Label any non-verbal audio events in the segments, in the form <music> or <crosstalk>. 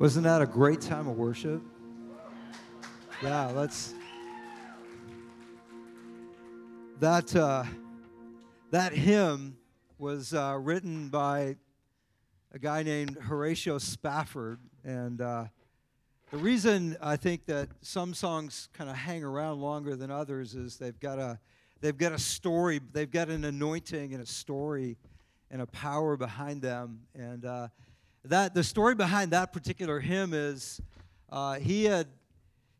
Wasn't that a great time of worship? Yeah, let's. That uh, that hymn was uh, written by a guy named Horatio Spafford, and uh, the reason I think that some songs kind of hang around longer than others is they've got a they've got a story, they've got an anointing and a story and a power behind them, and uh, that the story behind that particular hymn is uh, he had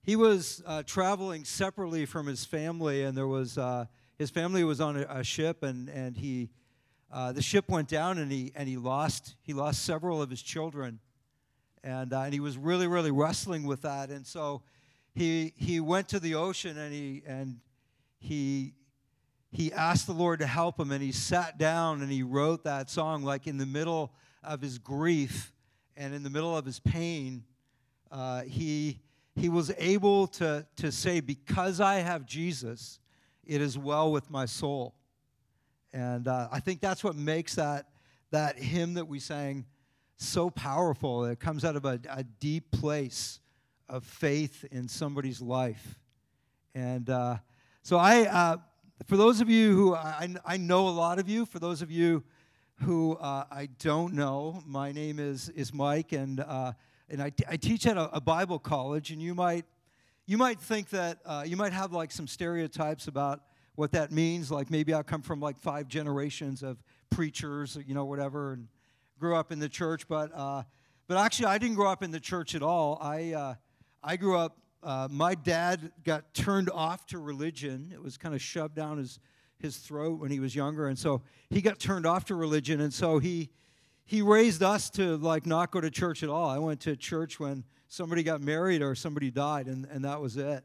he was uh, traveling separately from his family, and there was uh, his family was on a, a ship, and and he uh, the ship went down, and he and he lost he lost several of his children, and uh, and he was really really wrestling with that, and so he he went to the ocean, and he and he he asked the Lord to help him, and he sat down and he wrote that song like in the middle of his grief and in the middle of his pain. Uh, he he was able to to say, "Because I have Jesus, it is well with my soul." And uh, I think that's what makes that that hymn that we sang so powerful. It comes out of a, a deep place of faith in somebody's life. And uh, so I. Uh, for those of you who I, I know a lot of you, for those of you who uh, I don't know, my name is, is Mike, and, uh, and I, t- I teach at a, a, Bible college, and you might, you might think that uh, you might have like some stereotypes about what that means. Like maybe I come from like five generations of preachers, you know, whatever, and grew up in the church. But, uh, but actually, I didn't grow up in the church at all. I, uh, I grew up uh, my dad got turned off to religion. It was kind of shoved down his, his throat when he was younger. And so he got turned off to religion. And so he, he raised us to like not go to church at all. I went to church when somebody got married or somebody died, and, and that was it.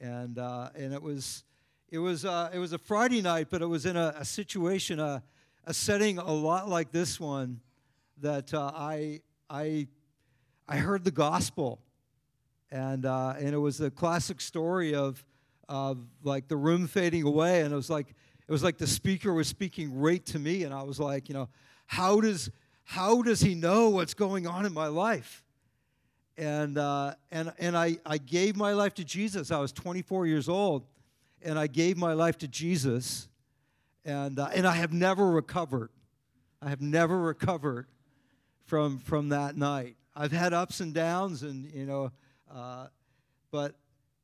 And, uh, and it was, it was, uh, it was a Friday night, but it was in a, a situation, a, a setting a lot like this one that uh, I, I, I heard the gospel and uh, and it was a classic story of of like the room fading away, and it was like it was like the speaker was speaking right to me, and I was like, you know, how does how does he know what's going on in my life? And uh, and and I I gave my life to Jesus. I was 24 years old, and I gave my life to Jesus, and uh, and I have never recovered. I have never recovered from from that night. I've had ups and downs, and you know. Uh, but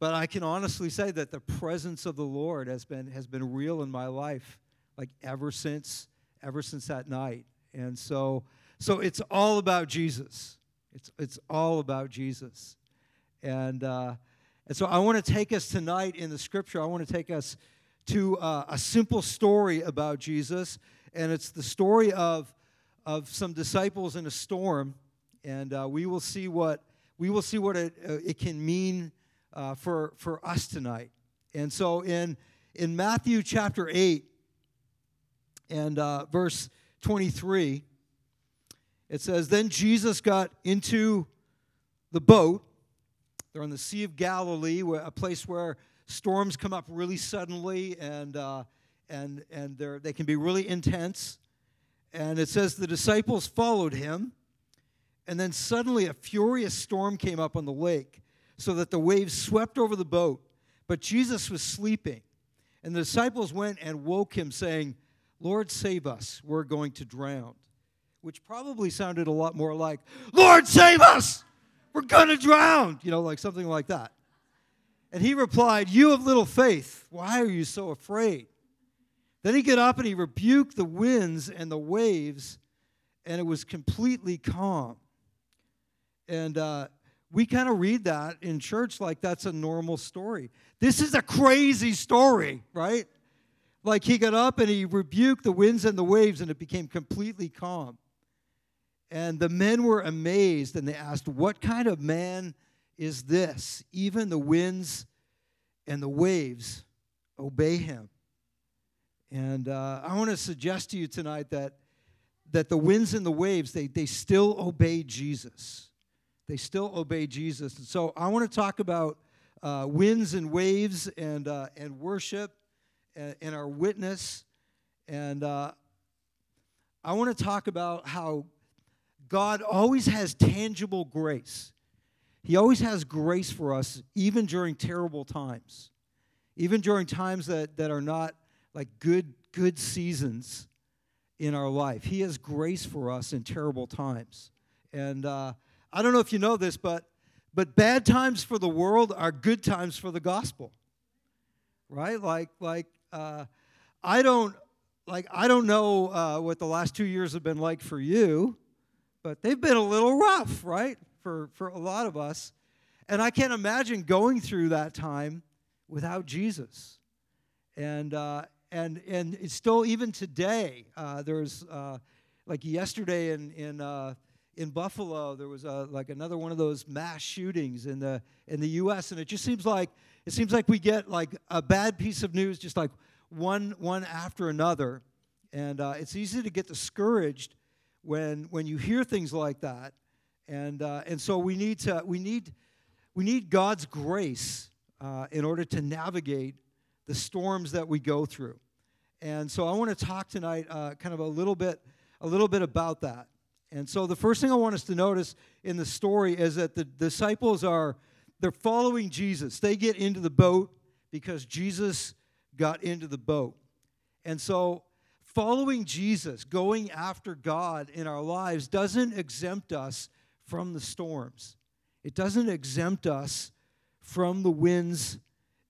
but I can honestly say that the presence of the Lord has been has been real in my life, like ever since ever since that night. And so so it's all about Jesus. It's it's all about Jesus. And uh, and so I want to take us tonight in the Scripture. I want to take us to uh, a simple story about Jesus, and it's the story of of some disciples in a storm, and uh, we will see what we will see what it, uh, it can mean uh, for, for us tonight. And so in, in Matthew chapter 8 and uh, verse 23, it says, Then Jesus got into the boat. They're on the Sea of Galilee, a place where storms come up really suddenly and, uh, and, and they can be really intense. And it says the disciples followed him. And then suddenly a furious storm came up on the lake, so that the waves swept over the boat. But Jesus was sleeping. And the disciples went and woke him, saying, Lord, save us, we're going to drown. Which probably sounded a lot more like, Lord, save us, we're going to drown. You know, like something like that. And he replied, You have little faith. Why are you so afraid? Then he got up and he rebuked the winds and the waves, and it was completely calm. And uh, we kind of read that in church like that's a normal story. This is a crazy story, right? Like he got up and he rebuked the winds and the waves, and it became completely calm. And the men were amazed and they asked, What kind of man is this? Even the winds and the waves obey him. And uh, I want to suggest to you tonight that, that the winds and the waves, they, they still obey Jesus. They still obey Jesus. And so I want to talk about uh, winds and waves and, uh, and worship and, and, our witness. And uh, I want to talk about how God always has tangible grace. He always has grace for us, even during terrible times, even during times that, that are not like good, good seasons in our life. He has grace for us in terrible times. And uh, I don't know if you know this, but, but bad times for the world are good times for the gospel, right? Like, like uh, I don't like I don't know uh, what the last two years have been like for you, but they've been a little rough, right? For for a lot of us, and I can't imagine going through that time without Jesus. And uh, and and it's still even today. Uh, there's uh, like yesterday in in uh, in Buffalo, there was a, like another one of those mass shootings in the in the U.S. And it just seems like it seems like we get like a bad piece of news just like one, one after another. And uh, it's easy to get discouraged when, when you hear things like that. And, uh, and so we need, to, we, need, we need God's grace uh, in order to navigate the storms that we go through. And so I want to talk tonight uh, kind of a little bit, a little bit about that. And so the first thing I want us to notice in the story is that the disciples are they're following Jesus. They get into the boat because Jesus got into the boat. And so, following Jesus, going after God in our lives, doesn't exempt us from the storms. It doesn't exempt us from the winds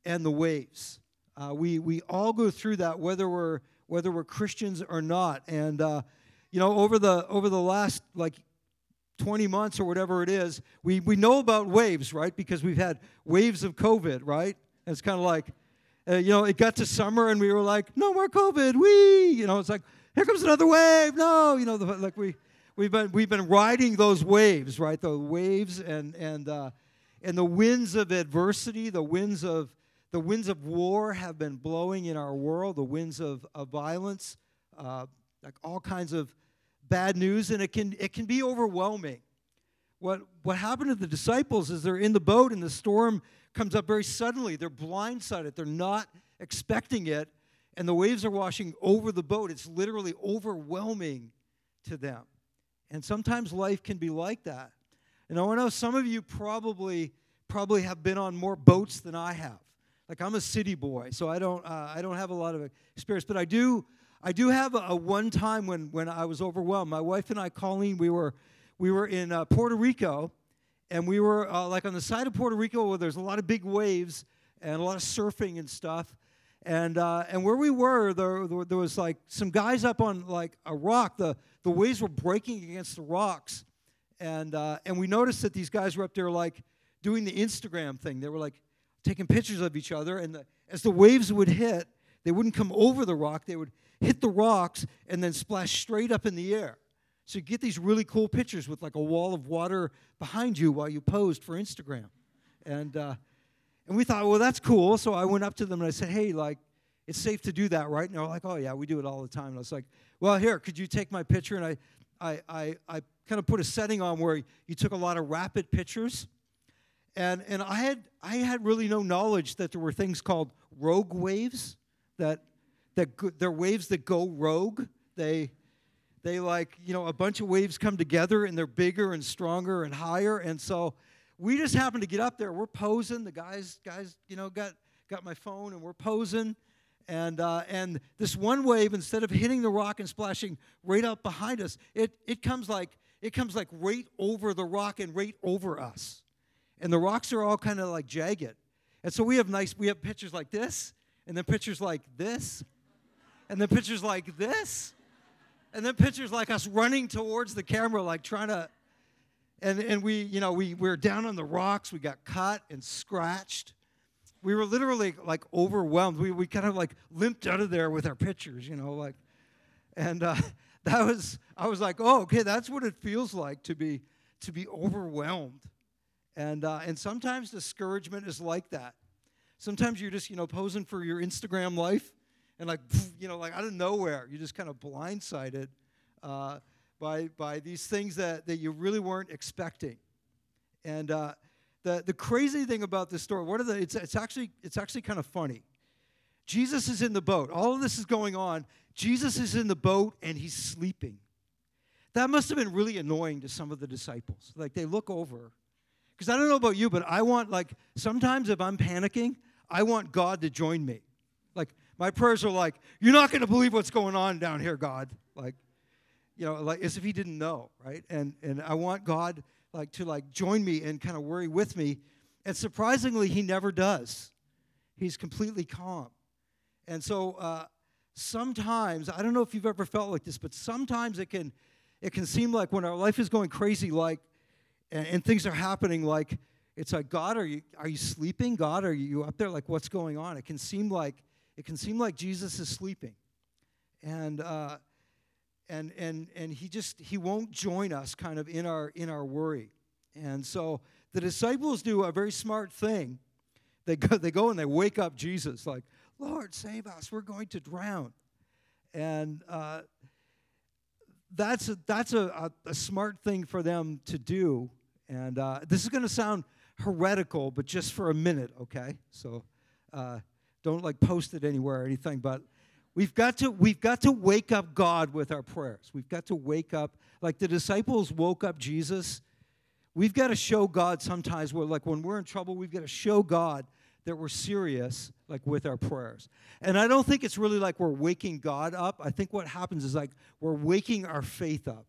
and the waves. Uh, we, we all go through that, whether we're, whether we're Christians or not. And, uh, you know, over the, over the last, like, 20 months or whatever it is, we, we know about waves, right? Because we've had waves of COVID, right? And it's kind of like, uh, you know, it got to summer and we were like, no more COVID, we, you know, it's like, here comes another wave, no, you know, the, like we, we've been, we've been riding those waves, right? The waves and, and, uh, and the winds of adversity, the winds of, the winds of war have been blowing in our world, the winds of, of violence, uh, like all kinds of bad news, and it can, it can be overwhelming. What, what happened to the disciples is they're in the boat and the storm comes up very suddenly. They're blindsided, they're not expecting it, and the waves are washing over the boat. It's literally overwhelming to them. And sometimes life can be like that. And I know some of you probably probably have been on more boats than I have. Like I'm a city boy, so I don't uh, I don't have a lot of experience, but I do I do have a, a, one time when when I was overwhelmed. My wife and I, Colleen, we were we were in uh, Puerto Rico, and we were uh, like on the side of Puerto Rico where there's a lot of big waves and a lot of surfing and stuff. And uh, and where we were, there, there was like some guys up on like a rock. The the waves were breaking against the rocks, and uh, and we noticed that these guys were up there like doing the Instagram thing. They were like taking pictures of each other, and the, as the waves would hit, they wouldn't come over the rock. They would hit the rocks and then splash straight up in the air. So you get these really cool pictures with like a wall of water behind you while you posed for Instagram. And, uh, and we thought, well, that's cool. So I went up to them and I said, hey, like, it's safe to do that, right? And they're like, oh, yeah, we do it all the time. And I was like, well, here, could you take my picture? And I, I, I, I kind of put a setting on where you took a lot of rapid pictures. And, and I, had, I had really no knowledge that there were things called rogue waves, that, that they're waves that go rogue. They, they like, you know, a bunch of waves come together and they're bigger and stronger and higher. And so we just happened to get up there. We're posing. The guys, guys, you know, got got my phone and we're posing. And uh, and this one wave, instead of hitting the rock and splashing right up behind us, it it comes like it comes like right over the rock and right over us. And the rocks are all kind of like jagged. And so we have nice, we have pictures like this, and then pictures like this, and then pictures like this and then pictures like us running towards the camera, like trying to, and, and we, you know, we, we were down on the rocks. We got cut and scratched. We were literally like overwhelmed. We, we kind of like limped out of there with our pictures, you know, like, and uh, <laughs> that was, I was like, oh, okay, that's what it feels like to be, to be overwhelmed. And, uh, and sometimes discouragement is like that. Sometimes you're just, you know, posing for your Instagram life and like you know like out of nowhere you're just kind of blindsided uh, by by these things that that you really weren't expecting and uh, the the crazy thing about this story what are the it's, it's actually it's actually kind of funny jesus is in the boat all of this is going on jesus is in the boat and he's sleeping That must have been really annoying to some of the disciples. Like they look over. Because I don't know about you, but I want, like, sometimes if I'm panicking, I want God to join me. My prayers are like, You're not going to believe what's going on down here, God. Like, you know, like as if He didn't know, right? And, and I want God, like, to, like, join me and kind of worry with me. And surprisingly, He never does. He's completely calm. And so, uh, sometimes, I don't know if you've ever felt like this, but sometimes it can it can seem like when our life is going crazy, like, and, and things are happening, like, it's like, God, are you, are you sleeping? God, are you up there? Like, what's going on? It can seem like, it can seem like Jesus is sleeping. And, uh, and, and, and he just, he won't join us kind of in our, in our worry. And so the disciples do a very smart thing. They go, they go and they wake up Jesus, like, Lord, save us. We're going to drown. And uh, that's a, that's a, a, a, smart thing for them to do. And uh, this is going to sound heretical, but just for a minute, okay? So uh, don't like post it anywhere or anything. But we've got to we've got to wake up God with our prayers. We've got to wake up like the disciples woke up Jesus. We've got to show God sometimes where like when we're in trouble, we've got to show God that we're serious like with our prayers and i don't think it's really like we're waking god up i think what happens is like we're waking our faith up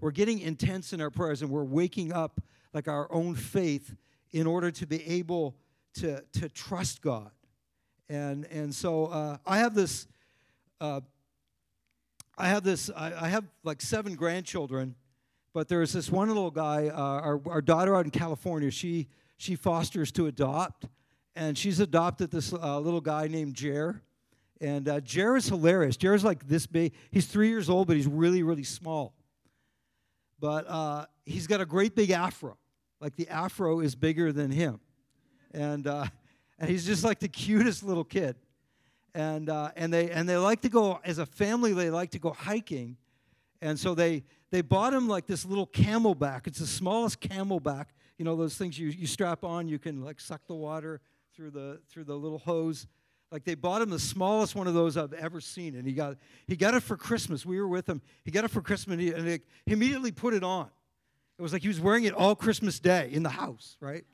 we're getting intense in our prayers and we're waking up like our own faith in order to be able to to trust god and and so uh, i have this uh, i have this I, I, have like seven grandchildren but there's this one little guy uh, our, our daughter out in california she she fosters to adopt and she's adopted this uh, little guy named Jer. And uh, Jer is hilarious. Jer's like this big. He's three years old, but he's really, really small. But uh, he's got a great big afro. Like the afro is bigger than him. And, uh, and he's just like the cutest little kid. And, uh, and, they, and they like to go, as a family, they like to go hiking. And so they, they bought him like this little CamelBak. It's the smallest CamelBak. You know, those things you, you strap on, you can like suck the water through the through the little hose. Like they bought him the smallest one of those I've ever seen, and he got he got it for Christmas. We were with him. He got it for Christmas, and he, and he immediately put it on. It was like he was wearing it all Christmas Day in the house, right?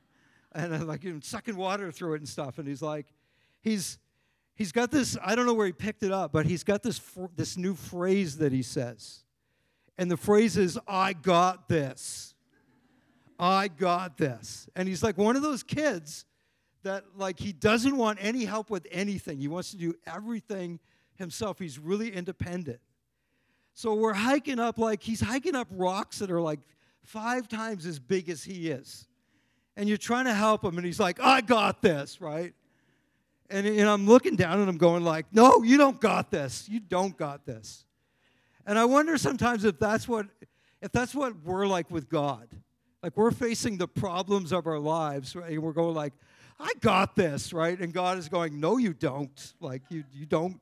And uh, like sucking water through it and stuff. And he's like, he's he's got this. I don't know where he picked it up, but he's got this this new phrase that he says, and the phrase is, "I got this." I got this. And he's like one of those kids that like he doesn't want any help with anything. He wants to do everything himself. He's really independent. So we're hiking up like he's hiking up rocks that are like five times as big as he is. And you're trying to help him and he's like, "I got this," right? And, and I'm looking down and I'm going like, "No, you don't got this. You don't got this." And I wonder sometimes if that's what if that's what we're like with God. Like we're facing the problems of our lives, right? And we're going like, I got this, right? And God is going, No, you don't. Like you you don't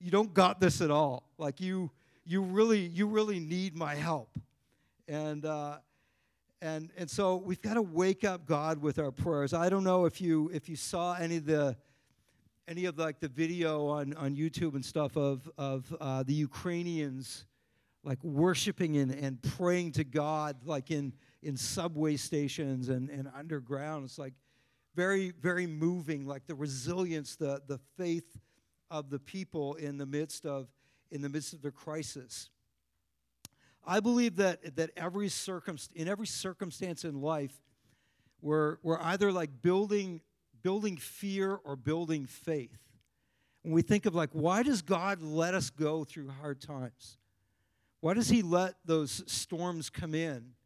you don't got this at all. Like you you really you really need my help. And uh and and so we've got to wake up God with our prayers. I don't know if you if you saw any of the any of like the video on on YouTube and stuff of of uh, the Ukrainians like worshiping and, and praying to God like in in subway stations and, and underground. It's like very, very moving, like the resilience, the, the faith of the people in the midst of in the midst of their crisis. I believe that that every circumstance in every circumstance in life, we're, we're either like building building fear or building faith. When we think of like, why does God let us go through hard times? Why does He let those storms come in?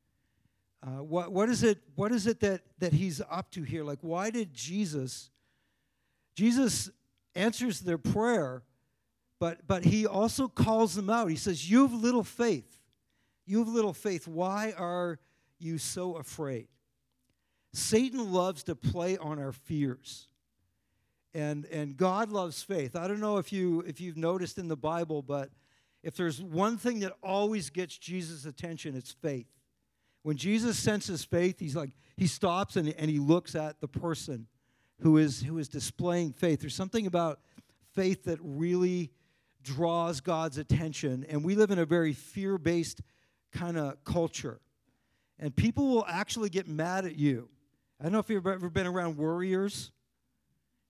Uh, what, what is it, what is it that, that he's up to here? Like, why did Jesus, Jesus answers their prayer, but, but he also calls them out. He says, You have little faith. You have little faith. Why are you so afraid? Satan loves to play on our fears. And, and God loves faith. I don't know if, you, if you've noticed in the Bible, but if there's one thing that always gets Jesus' attention, it's faith. When Jesus senses faith, he's like, he stops and, and he looks at the person who is, who is displaying faith. There's something about faith that really draws God's attention. And we live in a very fear based kind of culture. And people will actually get mad at you. I don't know if you've ever been around worriers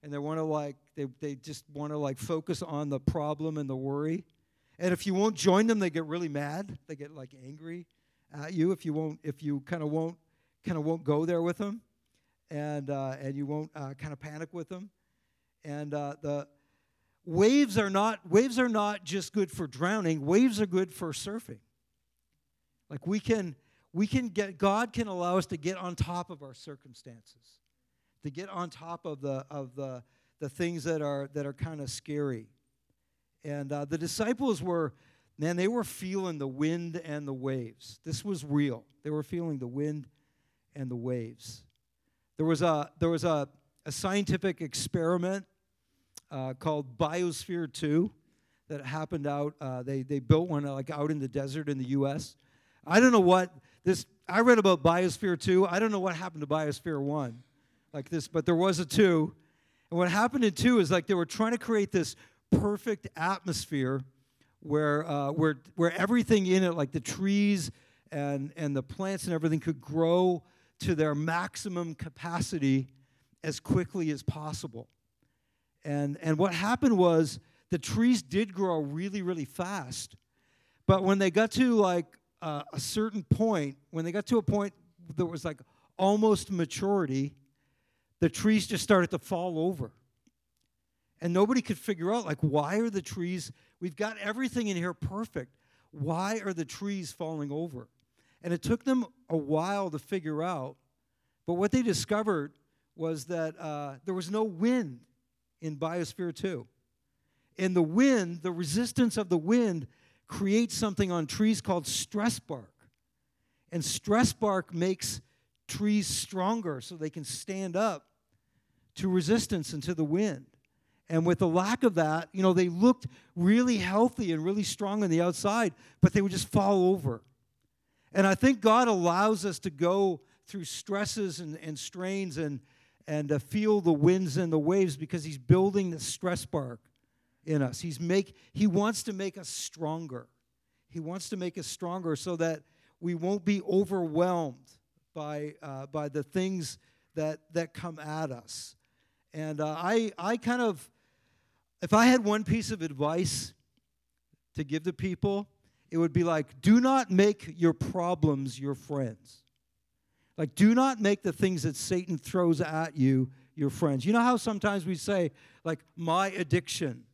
and they want to like they, they just want to like focus on the problem and the worry. And if you won't join them they get really mad. They get like angry at you if you won't if you kind of won't kind of won't go there with them and uh, and you won't uh, kind of panic with them. And uh, the waves are not waves are not just good for drowning. Waves are good for surfing like we can we can get god can allow us to get on top of our circumstances to get on top of the of the the things that are that are kind of scary. And uh, the disciples were man they were feeling the wind and the waves. This was real. They were feeling the wind and the waves. There was a there was a, a scientific experiment uh, called biosphere 2 that happened out uh, they, they built one uh, like out in the desert in the us i don't know what this i read about biosphere 2 i don't know what happened to biosphere 1 like this, but there was a two. And what happened in two is like they were trying to create this perfect atmosphere where, uh, where, where everything in it, like the trees and, and the plants and everything, could grow to their maximum capacity as quickly as possible. And, and what happened was the trees did grow really, really fast. But when they got to like uh, a certain point, when they got to a point that was like almost maturity, the trees just started to fall over. And nobody could figure out, like, why are the trees, we've got everything in here perfect. Why are the trees falling over? And it took them a while to figure out. But what they discovered was that uh, there was no wind in Biosphere 2. And the wind, the resistance of the wind, creates something on trees called stress bark. And stress bark makes trees stronger so they can stand up to resistance and to the wind. And with the lack of that, you know, they looked really healthy and really strong on the outside, but they would just fall over. And I think God allows us to go through stresses and, and strains and, and to feel the winds and the waves because He's building the stress bark in us. He's make, he wants to make us stronger. He wants to make us stronger so that we won't be overwhelmed by, uh, by the things that, that come at us. And uh, I, I kind of, if I had one piece of advice to give to people, it would be like, do not make your problems your friends. Like, do not make the things that Satan throws at you your friends. You know how sometimes we say, like, my addiction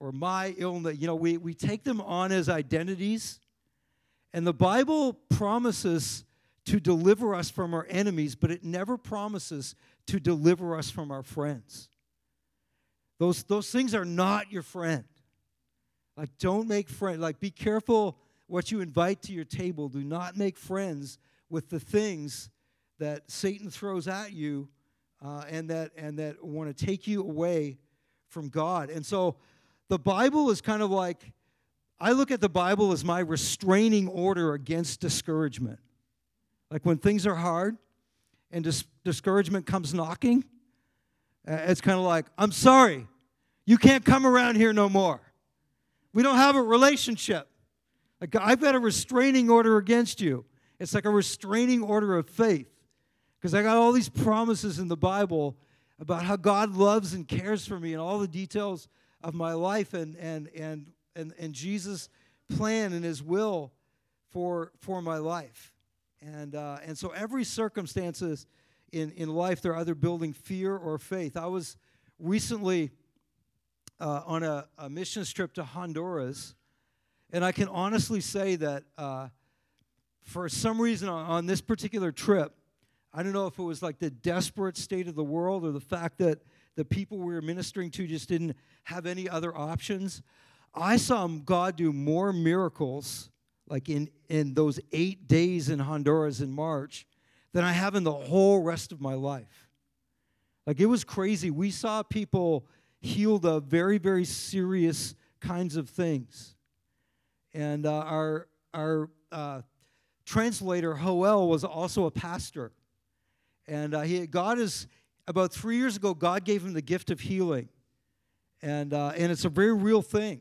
or my illness, you know, we, we take them on as identities. And the Bible promises to deliver us from our enemies, but it never promises to deliver us from our friends. Those, those things are not your friend. Like, don't make friends. Like, be careful what you invite to your table. Do not make friends with the things that Satan throws at you uh, and that and that want to take you away from God. And so, the Bible is kind of like I look at the Bible as my restraining order against discouragement. Like when things are hard, and dis- discouragement comes knocking, it's kind of like, I'm sorry, you can't come around here no more. We don't have a relationship. Like, I've got a restraining order against you. It's like a restraining order of faith. Because I got all these promises in the Bible about how God loves and cares for me and all the details of my life and, and, and, and, and Jesus' plan and his will for, for my life. And, uh, and so every circumstances in, in life, they're either building fear or faith. I was recently uh, on a, a missions trip to Honduras, and I can honestly say that uh, for some reason on, on this particular trip, I don't know if it was like the desperate state of the world or the fact that the people we were ministering to just didn't have any other options. I saw God do more miracles like in, in those eight days in Honduras in March, than I have in the whole rest of my life. Like it was crazy. We saw people healed of very, very serious kinds of things. And uh, our, our uh, translator, Hoel, was also a pastor. And uh, he, God is, about three years ago, God gave him the gift of healing. And, uh, and it's a very real thing.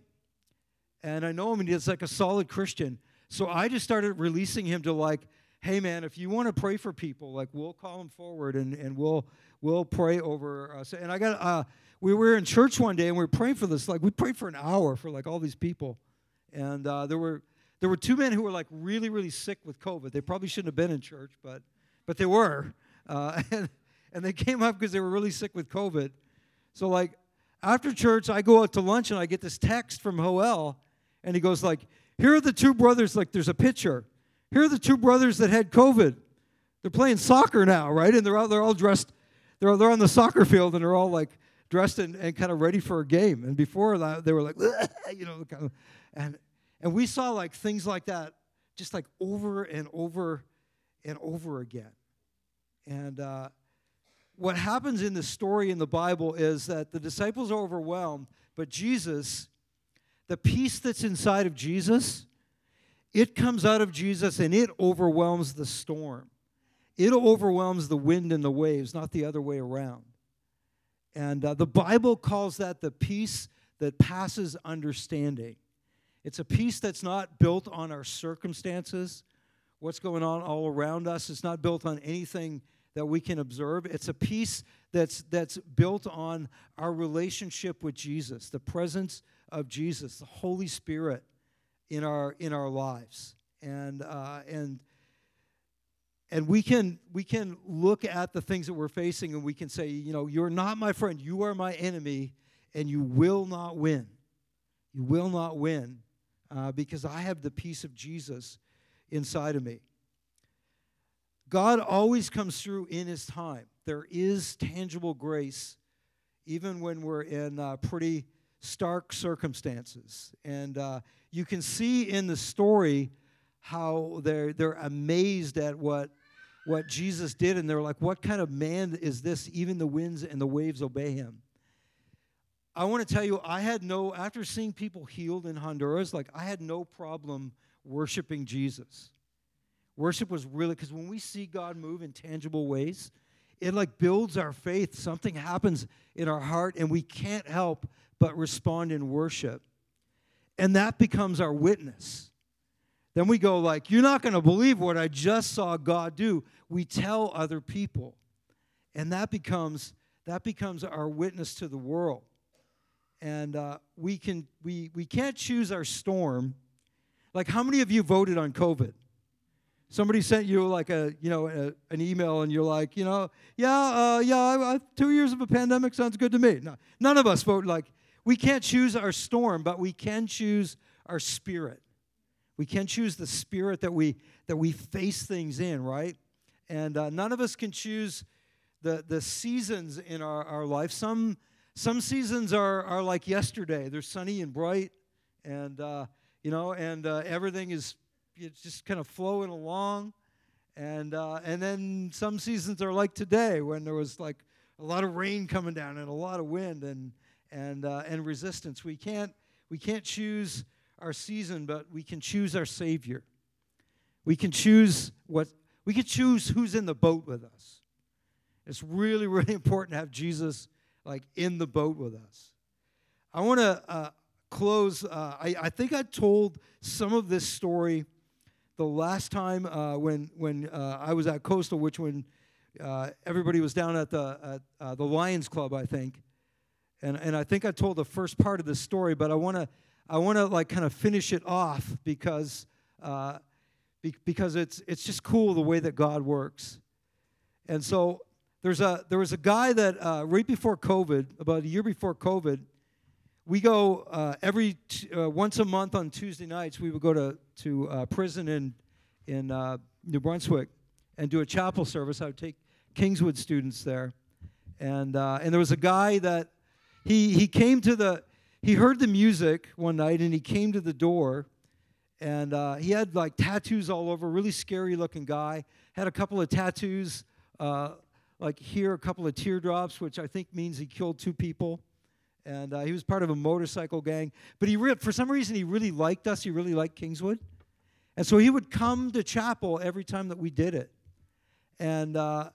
And I know him, and he's like a solid Christian. so I just started releasing him to like, hey man, if you want to pray for people, like we'll call them forward and, and we'll we'll pray over us. And I got uh, we were in church one day and we were praying for this. Like we prayed for an hour for like all these people, and uh, there were there were two men who were like really really sick with COVID. They probably shouldn't have been in church, but but they were, uh, <laughs> and and they <laughs> came up because they were really sick with COVID. So like after church, I go out to lunch and I get this text from Hoel, and he goes like, "Here are the two brothers. Like there's a picture. Here are the two brothers that had COVID. They're playing soccer now, right? And they're all they're all dressed. They're they're on the soccer field and they're all like." dressed and, and kind of ready for a game. And before that, they were like, <laughs> you know, kind of, and and we saw like things like that, just like over and over and over again. And uh, what happens in the story in the Bible is that the disciples are overwhelmed, but Jesus, the peace that's inside of Jesus, it comes out of Jesus and it overwhelms the storm. It overwhelms the wind and the waves, not the other way around. And uh, the Bible calls that the peace that passes understanding. It's a peace that's not built on our circumstances, what's going on all around us. It's not built on anything that we can observe. It's a peace that's, that's built on our relationship with Jesus, the presence of Jesus, the Holy Spirit in our, in our lives. And, uh, and and we can we can look at the things that we're facing and we can say you know you're not my friend you are my enemy and you will not win you will not win uh, because i have the peace of jesus inside of me god always comes through in his time. There is tangible grace even when we're in uh, pretty stark circumstances. And uh, you can see in the story how they're they're amazed at what what Jesus did. And they're like what kind of man is this? Even the winds and the waves obey him. I want to tell you I had no after seeing people healed in Honduras like I had no problem worshiping Jesus worship was really cuz when we see God move in tangible ways it like builds our faith something happens in our heart and we can't help but respond in worship and that becomes our witness then we go like, you're not going to believe what I just saw God do. We tell other people. And that becomes that becomes our witness to the world. And uh, we can we we can't choose our storm. Like how many of you voted on COVID? Somebody sent you like a you know a, an email and you're like you know yeah uh, yeah I, two years of a pandemic sounds good to me. No, none of us vote like we can't choose our storm, but we can choose our spirit. We can choose the spirit that we that we face things in, right? And uh, none of us can choose the the seasons in our, our life. Some some seasons are are like yesterday. They're sunny and bright, and uh, you know, and uh, everything is it's just kind of flowing along. And uh, and then some seasons are like today when there was like a lot of rain coming down and a lot of wind and and uh, and resistance. We can't we can't choose our season, but we can choose our Savior. We can choose what we can choose who's in the boat with us. It's really, <laughs> really important to have Jesus like in the boat with us. I want to uh, close. Uh, I, I, think I told some of this story the last time uh, when when uh, I was at Coastal, which when uh, everybody was down at the at, uh, the Lions Club, I think, and and I think I told the first part of the story, but I want to I want to like kind of finish it off because uh, be, because it's it's just cool the way that God works. And so there's a there was a guy that uh, right before COVID, about a year before COVID, we go uh, every t- uh, once a month on Tuesday nights. We would go to to uh, prison in in uh, New Brunswick and do a chapel service. I would take Kingswood students there, and and there was a guy that he he came to the he heard the music one night and he came to the door and uh, he had like tattoos all over really scary looking guy had a couple of tattoos uh, like here a couple of teardrops which i think means he killed two people and uh, he was part of a motorcycle gang but he re- for some reason he really liked us he really liked kingswood and so he would come to chapel every time that we did it and uh,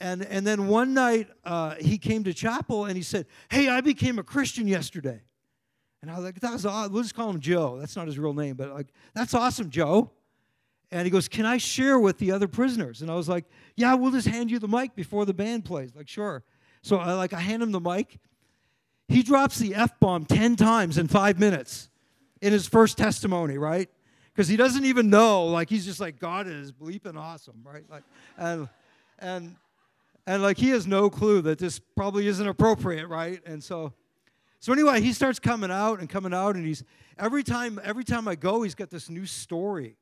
and and then one night uh, he came to chapel and he said hey i became a christian yesterday And I was like, that's odd. We'll just call him Joe. That's not his real name, but like, that's awesome, Joe. And he goes, Can I share with the other prisoners? And I was like, Yeah, we'll just hand you the mic before the band plays. Like, sure. So I like I hand him the mic. He drops the F bomb 10 times in five minutes in his first testimony, right? Because he doesn't even know, like he's just like, God is bleeping awesome, right? Like and and and like he has no clue that this probably isn't appropriate, right? And so so anyway, he starts coming out and coming out, and he's every time every time I go, he's got this new story.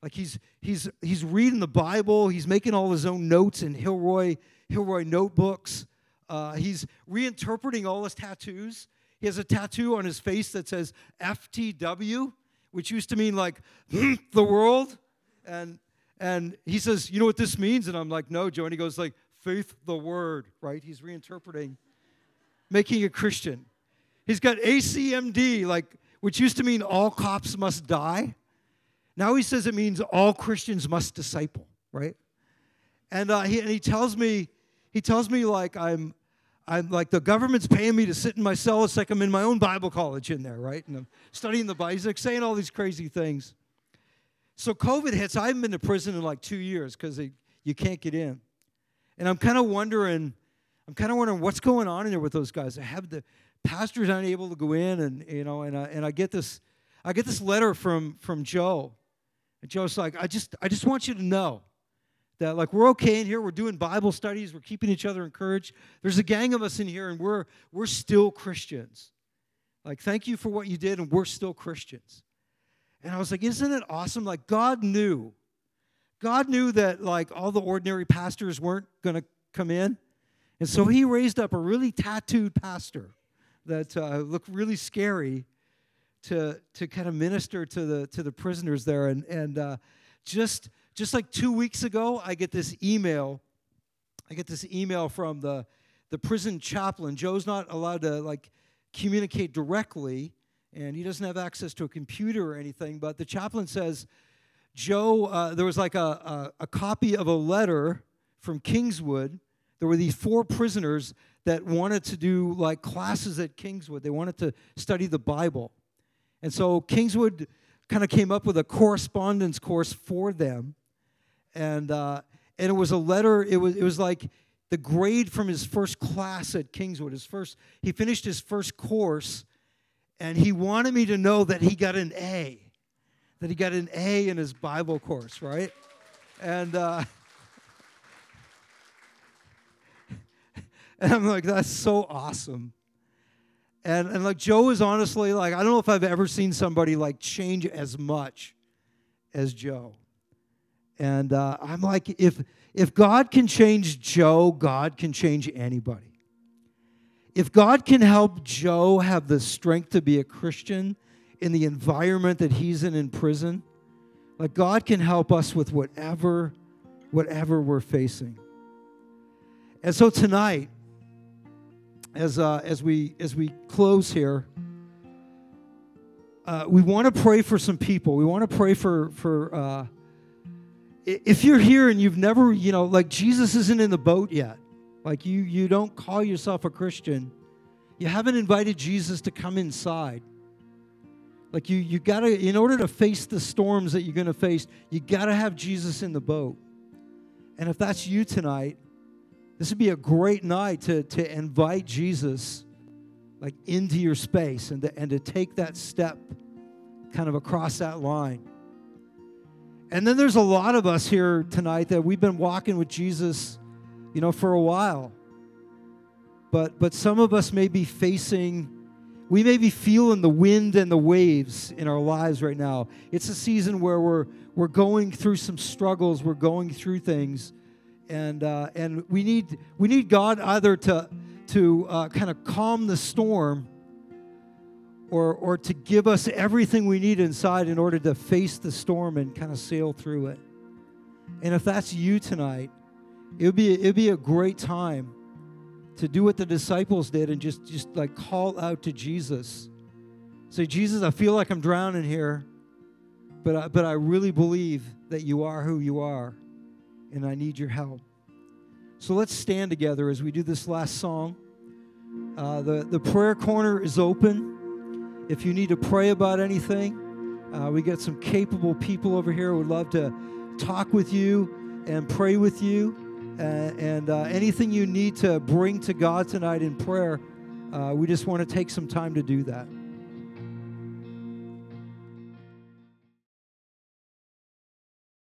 Like he's he's he's reading the Bible, he's making all his own notes in Hilroy Hilroy notebooks. Uh, he's reinterpreting all his tattoos. He has a tattoo on his face that says FTW, which used to mean like <laughs> the world. And and he says, you know what this means? And I'm like, no, Joe. And he goes like, faith the word, right? He's reinterpreting, making a Christian. He's got ACMD, like, which used to mean all cops must die. Now he says it means all Christians must disciple, right? And, uh, he, and he tells me, he tells me like I'm, I'm like the government's paying me to sit in my cell. It's like I'm in my own Bible college in there, right? And I'm studying the Bible. He's like saying all these crazy things. So COVID hits. I haven't been to prison in like two years because you can't get in. And I'm kind of wondering, I'm kind of wondering what's going on in there with those guys. I have the pastors aren't to go in, and you know, and I, and I get this, I get this letter from from Joe, and Joe's like, I just I just want you to know that like we're okay in here. We're doing Bible studies. We're keeping each other encouraged. There's a gang of us in here, and we're we're still Christians. Like, thank you for what you did, and we're still Christians. And I was like, isn't it awesome? Like God knew. God knew that like all the ordinary pastors weren't going to come in. And so he raised up a really tattooed pastor that uh, looked really scary to, to kind of minister to the, to the prisoners there. And, and uh, just, just like two weeks ago, I get this email. I get this email from the, the prison chaplain. Joe's not allowed to like communicate directly, and he doesn't have access to a computer or anything. But the chaplain says, Joe, uh, there was like a, a, a copy of a letter from Kingswood. There were these four prisoners that wanted to do like classes at Kingswood. They wanted to study the Bible. And so Kingswood kind of came up with a correspondence course for them. And, uh, and it was a letter, it was, it was like the grade from his first class at Kingswood. His first, he finished his first course, and he wanted me to know that he got an A, that he got an A in his Bible course, right? And, uh, <laughs> And I'm like, that's so awesome. And, and like Joe is honestly like, I don't know if I've ever seen somebody like change as much as Joe. And uh, I'm like, if if God can change Joe, God can change anybody. If God can help Joe have the strength to be a Christian in the environment that he's in in prison, like God can help us with whatever whatever we're facing. And so tonight, as, uh, as, we, as we close here, uh, we want to pray for some people. We want to pray for, for uh, if you're here and you've never, you know, like Jesus isn't in the boat yet, like you, you don't call yourself a Christian, you haven't invited Jesus to come inside. Like you, you gotta, in order to face the storms that you're gonna face, you gotta have Jesus in the boat. And if that's you tonight, this would be a great night to, to invite Jesus like into your space and to, and to take that step kind of across that line. And then there's a lot of us here tonight that we've been walking with Jesus, you know, for a while. But but some of us may be facing we may be feeling the wind and the waves in our lives right now. It's a season where we're we're going through some struggles, we're going through things and uh, and we need we need God either to to uh, kind of calm the storm or or to give us everything we need inside in order to face the storm and kind of sail through it. And if that's you tonight, it would be it would be a great time to do what the disciples did and just just like call out to Jesus. Say, Jesus, I feel like I'm drowning here, but I, but I really believe that you are who you are and I need your help. So let's stand together as we do this last song. Uh, the, the prayer corner is open. If you need to pray about anything, uh, we got some capable people over here would love to talk with you and pray with you. Uh, and uh, anything you need to bring to God tonight in prayer, uh, we just want to take some time to do that.